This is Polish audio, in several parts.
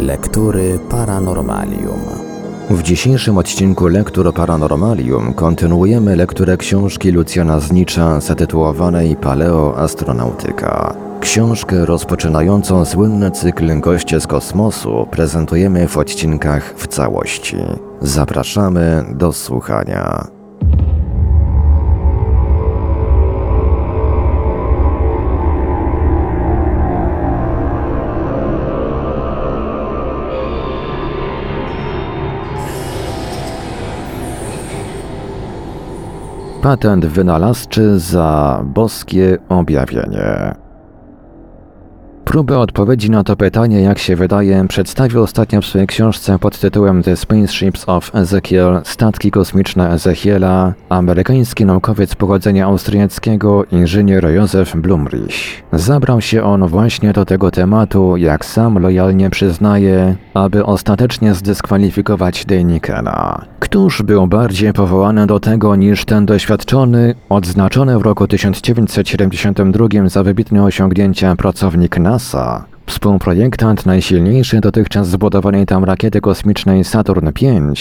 Lektury Paranormalium. W dzisiejszym odcinku Lektur Paranormalium kontynuujemy lekturę książki Lucjana Znicza zatytułowanej Paleoastronautyka. Książkę rozpoczynającą słynny cykl Goście z kosmosu prezentujemy w odcinkach w całości. Zapraszamy do słuchania. Patent wynalazczy za boskie objawienie. Próbę odpowiedzi na to pytanie, jak się wydaje, przedstawił ostatnio w swojej książce pod tytułem The Spaceships of Ezekiel Statki kosmiczne Ezechiela amerykański naukowiec pochodzenia austriackiego inżynier Józef Blumrich. Zabrał się on właśnie do tego tematu, jak sam lojalnie przyznaje, aby ostatecznie zdyskwalifikować Deinikena. Któż był bardziej powołany do tego niż ten doświadczony, odznaczony w roku 1972 za wybitne osiągnięcia pracownik NASA, współprojektant najsilniejszej dotychczas zbudowanej tam rakiety kosmicznej Saturn V,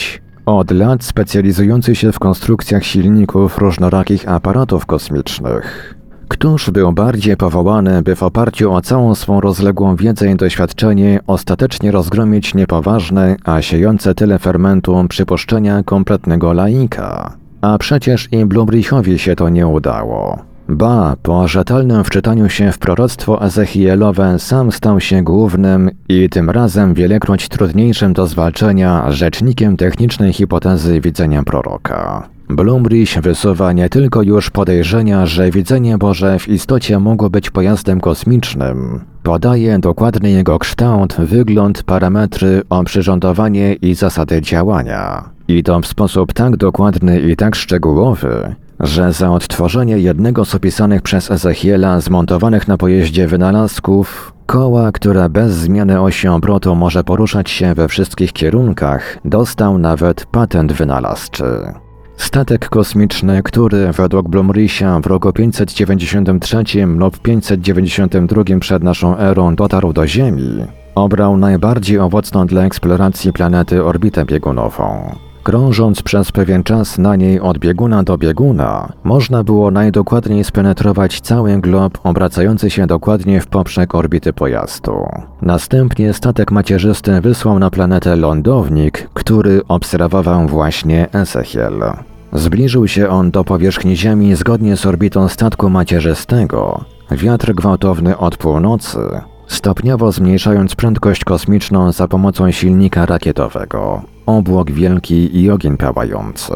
od lat specjalizujący się w konstrukcjach silników różnorakich aparatów kosmicznych. Któż był bardziej powołany, by w oparciu o całą swą rozległą wiedzę i doświadczenie ostatecznie rozgromić niepoważne, a siejące tyle fermentu przypuszczenia kompletnego laika? A przecież i Blumrichowi się to nie udało. Ba, po rzetelnym wczytaniu się w proroctwo Ezechielowe sam stał się głównym i tym razem wielekroć trudniejszym do zwalczenia rzecznikiem technicznej hipotezy widzenia proroka. Blumrich wysuwa nie tylko już podejrzenia, że widzenie Boże w istocie mogło być pojazdem kosmicznym, podaje dokładny jego kształt, wygląd, parametry, oprzyrządowanie i zasady działania. I to w sposób tak dokładny i tak szczegółowy, że za odtworzenie jednego z opisanych przez Ezechiela zmontowanych na pojeździe wynalazków, koła, które bez zmiany osi obrotu może poruszać się we wszystkich kierunkach, dostał nawet patent wynalazczy. Statek kosmiczny, który według Blumricha w roku 593 lub 592 przed naszą erą dotarł do Ziemi, obrał najbardziej owocną dla eksploracji planety orbitę biegunową. Krążąc przez pewien czas na niej od bieguna do bieguna, można było najdokładniej spenetrować cały glob obracający się dokładnie w poprzek orbity pojazdu. Następnie statek macierzysty wysłał na planetę lądownik, który obserwował właśnie Ezechiel. Zbliżył się on do powierzchni Ziemi zgodnie z orbitą statku macierzystego. Wiatr gwałtowny od północy, stopniowo zmniejszając prędkość kosmiczną za pomocą silnika rakietowego. Obłok wielki i ogień pałający.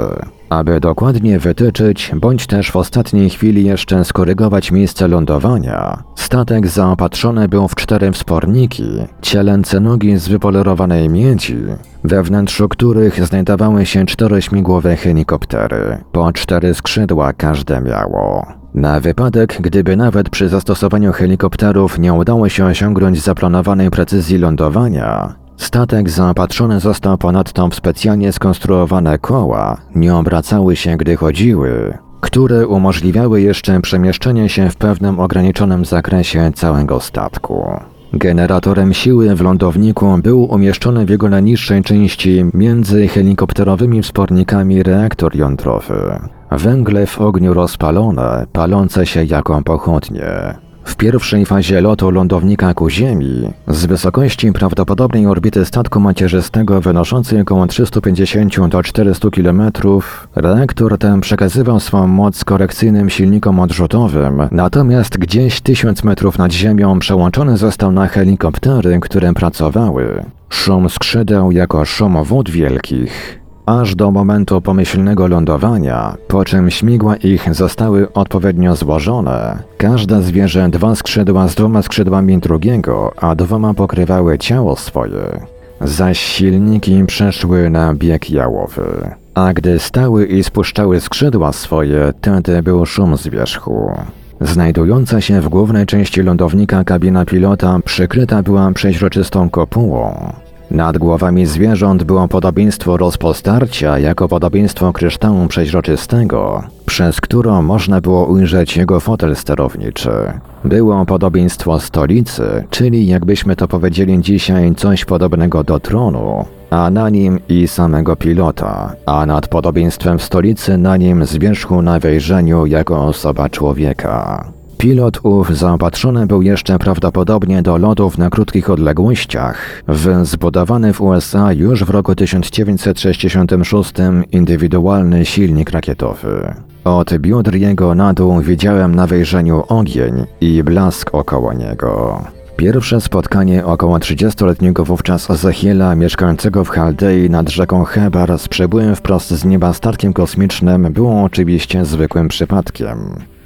Aby dokładnie wytyczyć, bądź też w ostatniej chwili jeszcze skorygować miejsce lądowania, statek zaopatrzony był w cztery wsporniki, cielęce nogi z wypolerowanej miedzi, we wnętrzu których znajdowały się cztery śmigłowe helikoptery, po cztery skrzydła każde miało. Na wypadek, gdyby nawet przy zastosowaniu helikopterów nie udało się osiągnąć zaplanowanej precyzji lądowania, statek zaopatrzony został ponadto w specjalnie skonstruowane koła, nie obracały się gdy chodziły, które umożliwiały jeszcze przemieszczenie się w pewnym ograniczonym zakresie całego statku. Generatorem siły w lądowniku był umieszczony w jego najniższej części między helikopterowymi wspornikami reaktor jądrowy. Węgle w ogniu rozpalone, palące się jako pochodnie. W pierwszej fazie lotu lądownika ku Ziemi, z wysokości prawdopodobnej orbity statku macierzystego wynoszącej około 350 do 400 km, reaktor ten przekazywał swą moc korekcyjnym silnikom odrzutowym, natomiast gdzieś 1000 metrów nad ziemią przełączony został na helikoptery, które pracowały. Szum skrzydeł jako szum wód wielkich aż do momentu pomyślnego lądowania, po czym śmigła ich zostały odpowiednio złożone. Każde zwierzę dwa skrzydła z dwoma skrzydłami drugiego, a dwoma pokrywały ciało swoje. Zaś silniki przeszły na bieg jałowy. A gdy stały i spuszczały skrzydła swoje, wtedy był szum z wierzchu. Znajdująca się w głównej części lądownika kabina pilota przykryta była przeźroczystą kopułą. Nad głowami zwierząt było podobieństwo rozpostarcia jako podobieństwo kryształu przeźroczystego, przez którą można było ujrzeć jego fotel sterowniczy. Było podobieństwo stolicy, czyli jakbyśmy to powiedzieli dzisiaj coś podobnego do tronu, a na nim i samego pilota, a nad podobieństwem stolicy na nim zwierzchu na wejrzeniu jako osoba człowieka. Pilot ów zaopatrzony był jeszcze prawdopodobnie do lotów na krótkich odległościach w zbudowany w USA już w roku 1966 indywidualny silnik rakietowy. Od biodr jego na dół widziałem na wejrzeniu ogień i blask około niego. Pierwsze spotkanie około 30-letniego wówczas Ezechiela mieszkającego w Chaldei nad rzeką Hebar z przybyłym wprost z nieba statkiem kosmicznym było oczywiście zwykłym przypadkiem.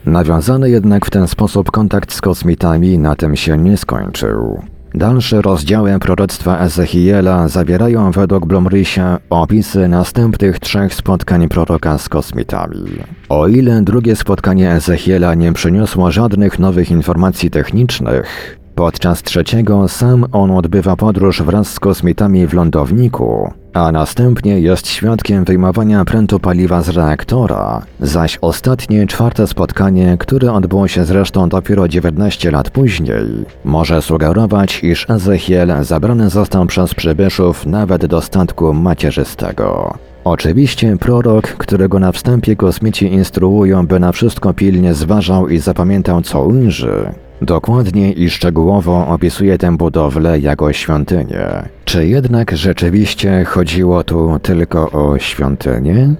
Nawiązany jednak w ten sposób kontakt z kosmitami na tym się nie skończył. Dalsze rozdziały proroctwa Ezechiela zawierają według Blomrysia opisy następnych trzech spotkań proroka z kosmitami. O ile drugie spotkanie Ezechiela nie przyniosło żadnych nowych informacji technicznych, Podczas trzeciego sam on odbywa podróż wraz z kosmitami w lądowniku, a następnie jest świadkiem wyjmowania prętu paliwa z reaktora, zaś ostatnie, czwarte spotkanie, które odbyło się zresztą dopiero 19 lat później, może sugerować, iż Ezechiel zabrany został przez przybyszów nawet do statku macierzystego. Oczywiście prorok, którego na wstępie kosmici instruują, by na wszystko pilnie zważał i zapamiętał co ujrzy, Dokładnie i szczegółowo opisuje tę budowlę jako świątynię. Czy jednak rzeczywiście chodziło tu tylko o świątynię?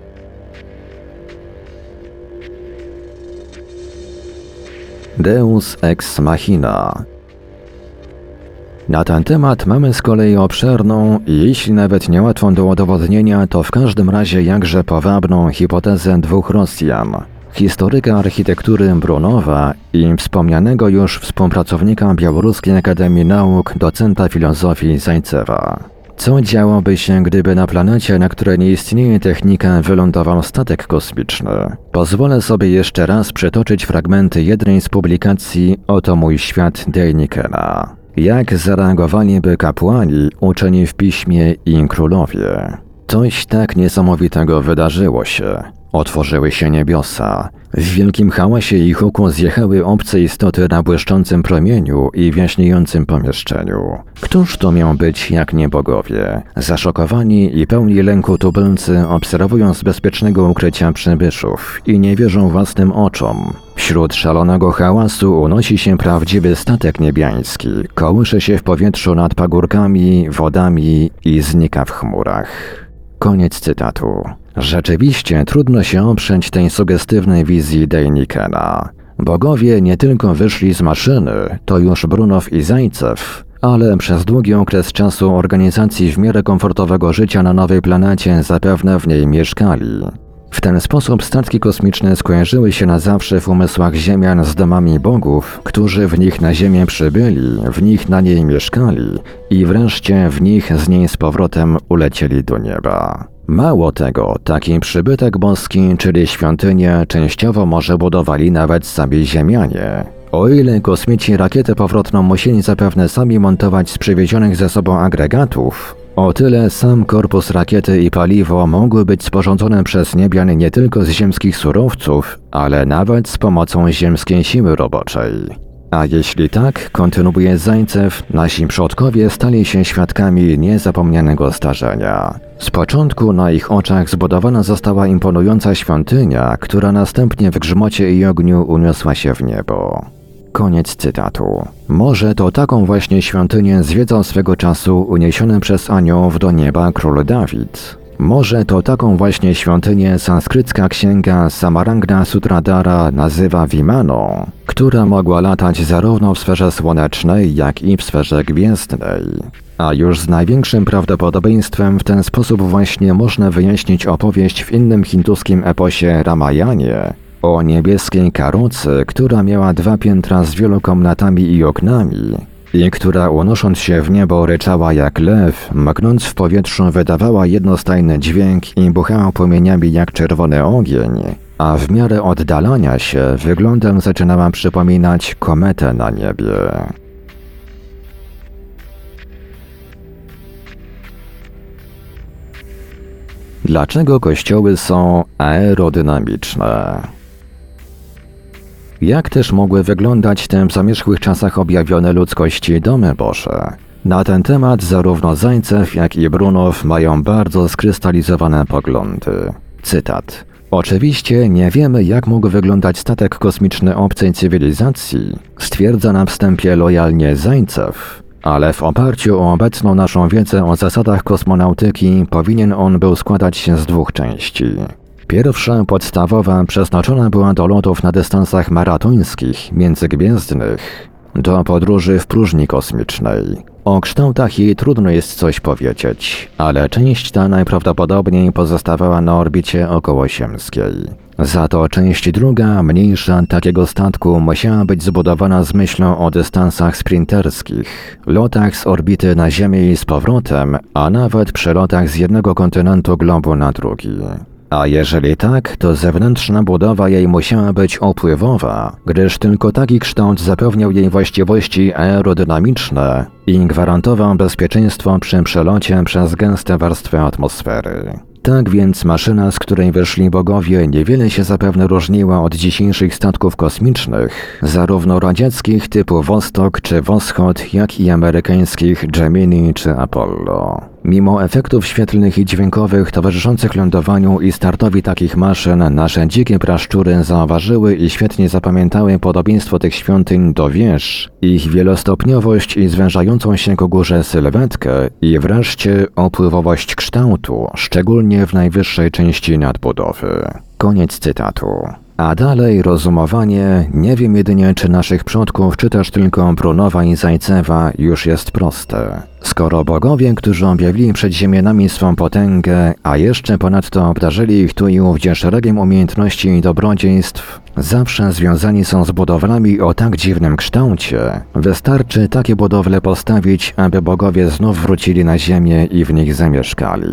Deus ex machina. Na ten temat mamy z kolei obszerną jeśli nawet niełatwą do udowodnienia, to w każdym razie jakże powabną hipotezę dwóch Rosjan – historyka architektury Brunowa i wspomnianego już współpracownika Białoruskiej Akademii Nauk, docenta filozofii Zajcewa. Co działoby się, gdyby na planecie, na której nie istnieje technika, wylądował statek kosmiczny? Pozwolę sobie jeszcze raz przytoczyć fragmenty jednej z publikacji Oto mój świat Deinikena. Jak zareagowaliby kapłani, uczeni w piśmie i królowie? Coś tak niesamowitego wydarzyło się. Otworzyły się niebiosa. W wielkim hałasie i huku zjechały obce istoty na błyszczącym promieniu i w pomieszczeniu. Któż to miał być jak nie bogowie? Zaszokowani i pełni lęku tubylcy obserwują z bezpiecznego ukrycia przybyszów i nie wierzą własnym oczom. Wśród szalonego hałasu unosi się prawdziwy statek niebiański, kołysze się w powietrzu nad pagórkami, wodami i znika w chmurach. Koniec cytatu. Rzeczywiście trudno się oprzeć tej sugestywnej wizji Dejnikena. Bogowie nie tylko wyszli z maszyny, to już Brunow i Zajcew, ale przez długi okres czasu organizacji w miarę komfortowego życia na nowej planecie zapewne w niej mieszkali. W ten sposób statki kosmiczne skojarzyły się na zawsze w umysłach Ziemian z domami bogów, którzy w nich na Ziemię przybyli, w nich na niej mieszkali i wreszcie w nich z niej z powrotem ulecieli do nieba. Mało tego, taki przybytek boski, czyli świątynię, częściowo może budowali nawet sami ziemianie. O ile kosmici rakietę powrotną musieli zapewne sami montować z przywiezionych ze sobą agregatów, o tyle sam korpus rakiety i paliwo mogły być sporządzone przez niebian nie tylko z ziemskich surowców, ale nawet z pomocą ziemskiej siły roboczej. A jeśli tak, kontynuuje Zańcew, nasi przodkowie stali się świadkami niezapomnianego starzenia. Z początku na ich oczach zbudowana została imponująca świątynia, która następnie w grzmocie i ogniu uniosła się w niebo. Koniec cytatu. Może to taką właśnie świątynię zwiedzał swego czasu uniesiony przez aniołów do nieba król Dawid. Może to taką właśnie świątynię sanskrycka księga Samarangna Sutradara nazywa Vimaną, która mogła latać zarówno w sferze słonecznej, jak i w sferze gwiezdnej. A już z największym prawdopodobieństwem w ten sposób właśnie można wyjaśnić opowieść w innym hinduskim eposie Ramayanie o niebieskiej karocy, która miała dwa piętra z wielu komnatami i oknami, i która unosząc się w niebo ryczała jak lew, mknąc w powietrzu wydawała jednostajny dźwięk i buchała płomieniami jak czerwony ogień, a w miarę oddalania się wyglądem zaczynała przypominać kometę na niebie. Dlaczego kościoły są aerodynamiczne? Jak też mogły wyglądać w zamierzchłych czasach objawione ludzkości domy Boże? Na ten temat zarówno Zańcew, jak i Brunow mają bardzo skrystalizowane poglądy. Cytat. Oczywiście nie wiemy, jak mógł wyglądać statek kosmiczny obcej cywilizacji, stwierdza na wstępie lojalnie Zańcew, ale w oparciu o obecną naszą wiedzę o zasadach kosmonautyki powinien on był składać się z dwóch części. Pierwsza, podstawowa, przeznaczona była do lotów na dystansach maratońskich, międzygwiezdnych, do podróży w próżni kosmicznej. O kształtach jej trudno jest coś powiedzieć, ale część ta najprawdopodobniej pozostawała na orbicie okołosiemskiej. Za to część druga, mniejsza takiego statku musiała być zbudowana z myślą o dystansach sprinterskich, lotach z orbity na Ziemię i z powrotem, a nawet przelotach z jednego kontynentu globu na drugi. A jeżeli tak, to zewnętrzna budowa jej musiała być opływowa, gdyż tylko taki kształt zapewniał jej właściwości aerodynamiczne i gwarantował bezpieczeństwo przy przelocie przez gęste warstwy atmosfery. Tak więc maszyna, z której wyszli bogowie, niewiele się zapewne różniła od dzisiejszych statków kosmicznych, zarówno radzieckich typu Vostok czy Woschod, jak i amerykańskich Gemini czy Apollo. Mimo efektów świetlnych i dźwiękowych towarzyszących lądowaniu i startowi takich maszyn, nasze dzikie praszczury zauważyły i świetnie zapamiętały podobieństwo tych świątyń do wież, ich wielostopniowość i zwężającą się ku górze sylwetkę i wreszcie opływowość kształtu, szczególnie w najwyższej części nadbudowy. Koniec cytatu. A dalej rozumowanie, nie wiem jedynie czy naszych przodków, czy też tylko Brunowa i Zajcewa już jest proste. Skoro bogowie, którzy objawili przed ziemianami swą potęgę, a jeszcze ponadto obdarzyli ich tu i ówdzie szeregiem umiejętności i dobrodziejstw, zawsze związani są z budowlami o tak dziwnym kształcie, wystarczy takie budowle postawić, aby bogowie znów wrócili na ziemię i w nich zamieszkali.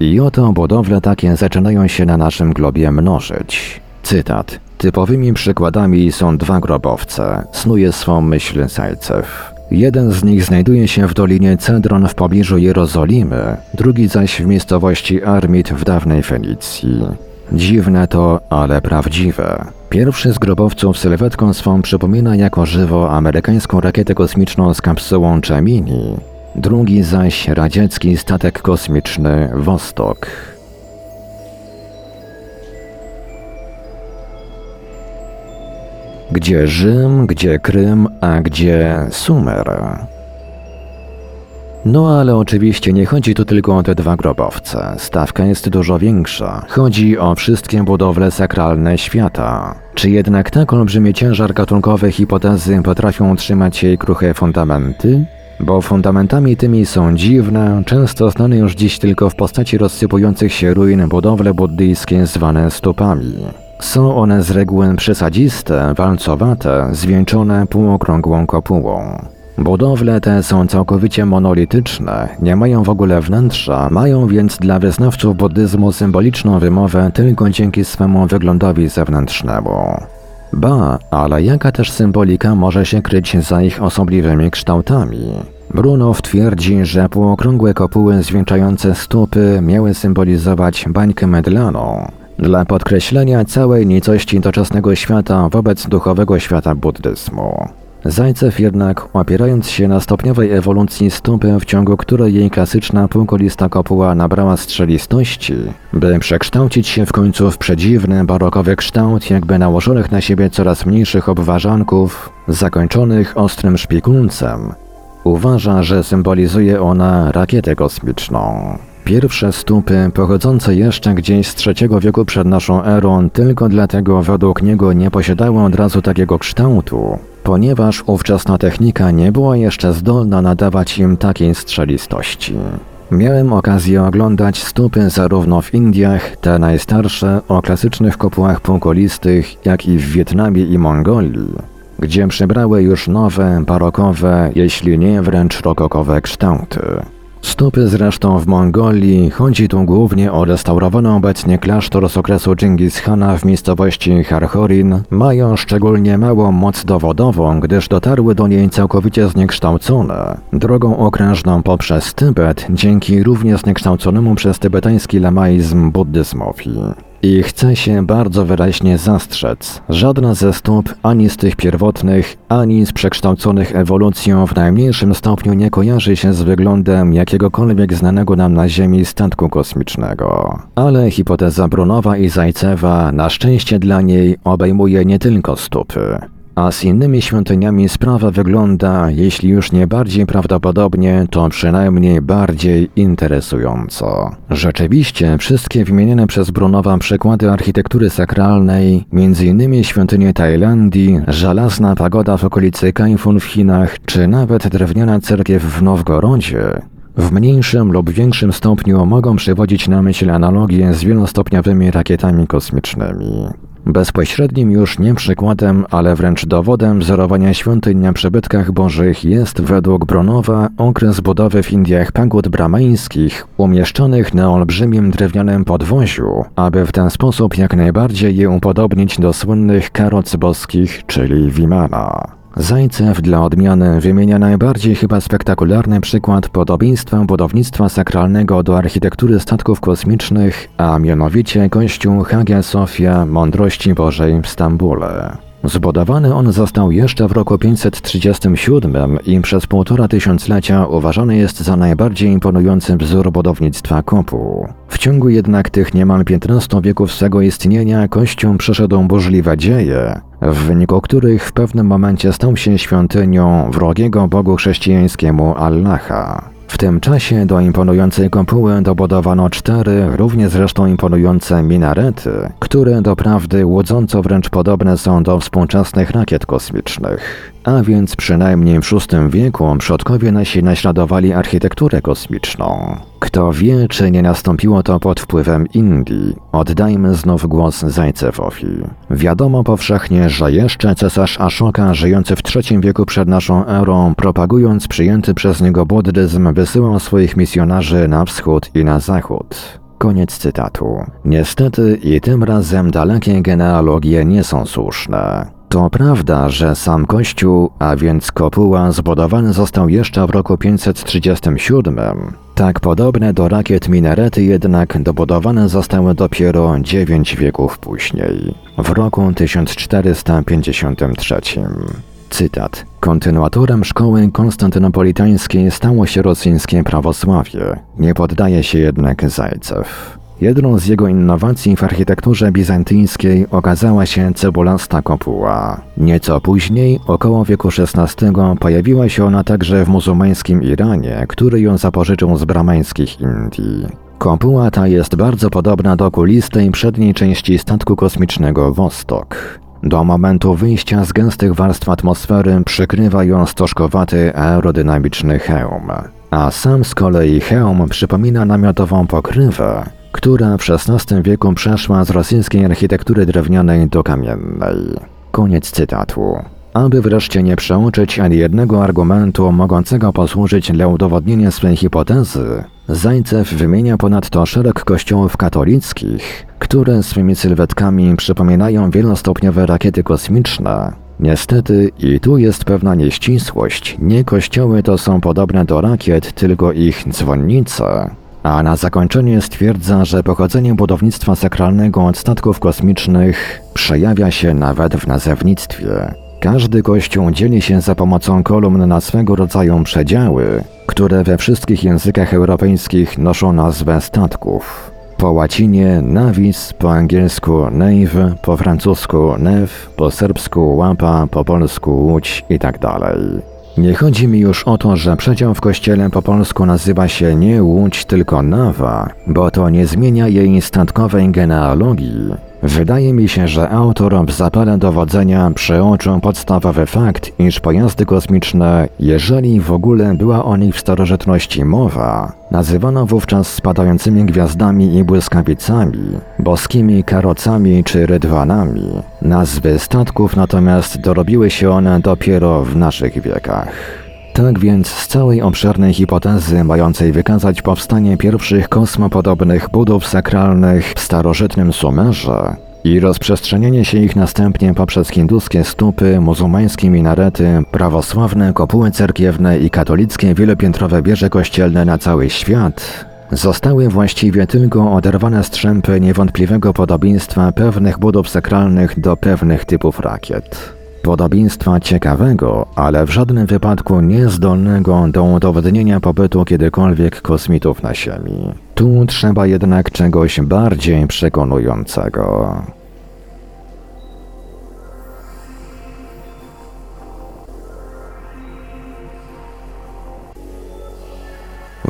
I oto budowle takie zaczynają się na naszym globie mnożyć. Cytat. Typowymi przykładami są dwa grobowce, snuje swą myśl Zajcew. Jeden z nich znajduje się w dolinie Cedron w pobliżu Jerozolimy, drugi zaś w miejscowości Armit w dawnej Fenicji. Dziwne to, ale prawdziwe. Pierwszy z grobowców sylwetką swą przypomina jako żywo amerykańską rakietę kosmiczną z kapsułą Gemini, drugi zaś radziecki statek kosmiczny Vostok. Gdzie Rzym, gdzie Krym, a gdzie Sumer? No ale oczywiście nie chodzi tu tylko o te dwa grobowce. Stawka jest dużo większa. Chodzi o wszystkie budowle sakralne świata. Czy jednak tak olbrzymi ciężar gatunkowe hipotezy potrafią utrzymać jej kruche fundamenty? Bo fundamentami tymi są dziwne, często znane już dziś tylko w postaci rozsypujących się ruin budowle buddyjskie zwane stopami. Są one z reguły przesadziste, walcowate, zwieńczone półokrągłą kopułą. Budowle te są całkowicie monolityczne, nie mają w ogóle wnętrza, mają więc dla wyznawców buddyzmu symboliczną wymowę tylko dzięki swemu wyglądowi zewnętrznemu. Ba, ale jaka też symbolika może się kryć za ich osobliwymi kształtami? Brunow twierdzi, że półokrągłe kopuły zwieńczające stópy miały symbolizować bańkę mydlaną, dla podkreślenia całej nicości doczesnego świata wobec duchowego świata buddyzmu. Zajcew jednak, opierając się na stopniowej ewolucji stopy, w ciągu której jej klasyczna półkolista kopuła nabrała strzelistości, by przekształcić się w końcu w przedziwny, barokowy kształt jakby nałożonych na siebie coraz mniejszych obwarzanków, zakończonych ostrym szpikulcem, uważa, że symbolizuje ona rakietę kosmiczną. Pierwsze stupy, pochodzące jeszcze gdzieś z III wieku przed naszą erą, tylko dlatego według niego nie posiadały od razu takiego kształtu, ponieważ ówczesna technika nie była jeszcze zdolna nadawać im takiej strzelistości. Miałem okazję oglądać stupy zarówno w Indiach, te najstarsze, o klasycznych kopułach półkolistych, jak i w Wietnamie i Mongolii, gdzie przybrały już nowe, barokowe, jeśli nie wręcz rokokowe kształty. Stopy zresztą w Mongolii, chodzi tu głównie o restaurowany obecnie klasztor z okresu Dżingis Khana w miejscowości Harchorin, mają szczególnie małą moc dowodową, gdyż dotarły do niej całkowicie zniekształcone, drogą okrężną poprzez Tybet, dzięki równie zniekształconemu przez tybetański lamaizm buddyzmowi. I chce się bardzo wyraźnie zastrzec, żadna ze stóp ani z tych pierwotnych, ani z przekształconych ewolucją w najmniejszym stopniu nie kojarzy się z wyglądem jakiegokolwiek znanego nam na Ziemi statku kosmicznego. Ale hipoteza Brunowa i Zajcewa na szczęście dla niej obejmuje nie tylko stópy. A z innymi świątyniami sprawa wygląda, jeśli już nie bardziej prawdopodobnie, to przynajmniej bardziej interesująco. Rzeczywiście, wszystkie wymienione przez Brunowa przykłady architektury sakralnej, m.in. świątynie Tajlandii, żelazna pagoda w okolicy Kajfun w Chinach, czy nawet drewniana cerkiew w Nowgorodzie, w mniejszym lub większym stopniu mogą przywodzić na myśl analogie z wielostopniowymi rakietami kosmicznymi. Bezpośrednim już nie przykładem, ale wręcz dowodem wzorowania świątyń na przybytkach bożych jest według Bronowa okres budowy w Indiach pagód brahmańskich umieszczonych na olbrzymim drewnianym podwoziu, aby w ten sposób jak najbardziej je upodobnić do słynnych karoc boskich, czyli Vimana. Zajcew dla odmiany wymienia najbardziej chyba spektakularny przykład podobieństwa budownictwa sakralnego do architektury statków kosmicznych, a mianowicie kościół Hagia Sofia Mądrości Bożej w Stambule. Zbudowany on został jeszcze w roku 537 i przez półtora tysiąclecia uważany jest za najbardziej imponujący wzór budownictwa kopu. W ciągu jednak tych niemal 15 wieków swego istnienia Kościół przeszedł burzliwe dzieje, w wyniku których w pewnym momencie stał się świątynią wrogiego Bogu chrześcijańskiemu Allaha. W tym czasie do imponującej kopuły dobudowano cztery, równie zresztą imponujące minarety, które doprawdy łudząco wręcz podobne są do współczesnych rakiet kosmicznych. A więc przynajmniej w VI wieku przodkowie nasi naśladowali architekturę kosmiczną. Kto wie, czy nie nastąpiło to pod wpływem Indii, oddajmy znów głos Zajcewowi. Wiadomo powszechnie, że jeszcze cesarz Ashoka, żyjący w III wieku przed naszą erą, propagując przyjęty przez niego buddyzm, wysyłał swoich misjonarzy na wschód i na zachód. Koniec cytatu. Niestety i tym razem dalekie genealogie nie są słuszne. To prawda, że sam kościół, a więc kopuła, zbudowany został jeszcze w roku 537. Tak podobne do rakiet minarety jednak dobudowane zostały dopiero 9 wieków później, w roku 1453. Cytat. Kontynuatorem szkoły konstantynopolitańskiej stało się rosyjskie prawosławie. Nie poddaje się jednak Zajcew. Jedną z jego innowacji w architekturze bizantyjskiej okazała się cebulasta kopuła. Nieco później, około wieku XVI, pojawiła się ona także w muzułmańskim Iranie, który ją zapożyczył z bramańskich Indii. Kopuła ta jest bardzo podobna do kulistej przedniej części statku kosmicznego Wostok. Do momentu wyjścia z gęstych warstw atmosfery przykrywa ją stożkowaty aerodynamiczny hełm, a sam z kolei hełm przypomina namiotową pokrywę, która w XVI wieku przeszła z rosyjskiej architektury drewnianej do kamiennej. Koniec cytatu. Aby wreszcie nie przeoczyć ani jednego argumentu mogącego posłużyć dla udowodnienia swej hipotezy, Zajcew wymienia ponadto szereg kościołów katolickich, które swymi sylwetkami przypominają wielostopniowe rakiety kosmiczne. Niestety i tu jest pewna nieścisłość. Nie kościoły to są podobne do rakiet, tylko ich dzwonnice. A na zakończenie stwierdza, że pochodzenie budownictwa sakralnego od statków kosmicznych przejawia się nawet w nazewnictwie. Każdy kościół dzieli się za pomocą kolumn na swego rodzaju przedziały, które we wszystkich językach europejskich noszą nazwę statków. Po łacinie navis, po angielsku nave, po francusku neve, po serbsku łapa, po polsku łódź itd. Nie chodzi mi już o to, że przedział w kościele po polsku nazywa się nie łódź, tylko nawa, bo to nie zmienia jej statkowej genealogii. Wydaje mi się, że autor w zapale dowodzenia przeoczył podstawowy fakt, iż pojazdy kosmiczne, jeżeli w ogóle była o nich w starożytności mowa, nazywano wówczas spadającymi gwiazdami i błyskawicami, boskimi karocami czy rydwanami. Nazwy statków natomiast dorobiły się one dopiero w naszych wiekach. Tak więc z całej obszernej hipotezy mającej wykazać powstanie pierwszych kosmopodobnych budów sakralnych w starożytnym Sumerze i rozprzestrzenienie się ich następnie poprzez hinduskie stupy, muzułmańskie minarety, prawosławne kopuły cerkiewne i katolickie wielopiętrowe wieże kościelne na cały świat, zostały właściwie tylko oderwane strzępy niewątpliwego podobieństwa pewnych budów sakralnych do pewnych typów rakiet. Podobieństwa ciekawego, ale w żadnym wypadku niezdolnego do udowodnienia pobytu kiedykolwiek kosmitów na Ziemi. Tu trzeba jednak czegoś bardziej przekonującego.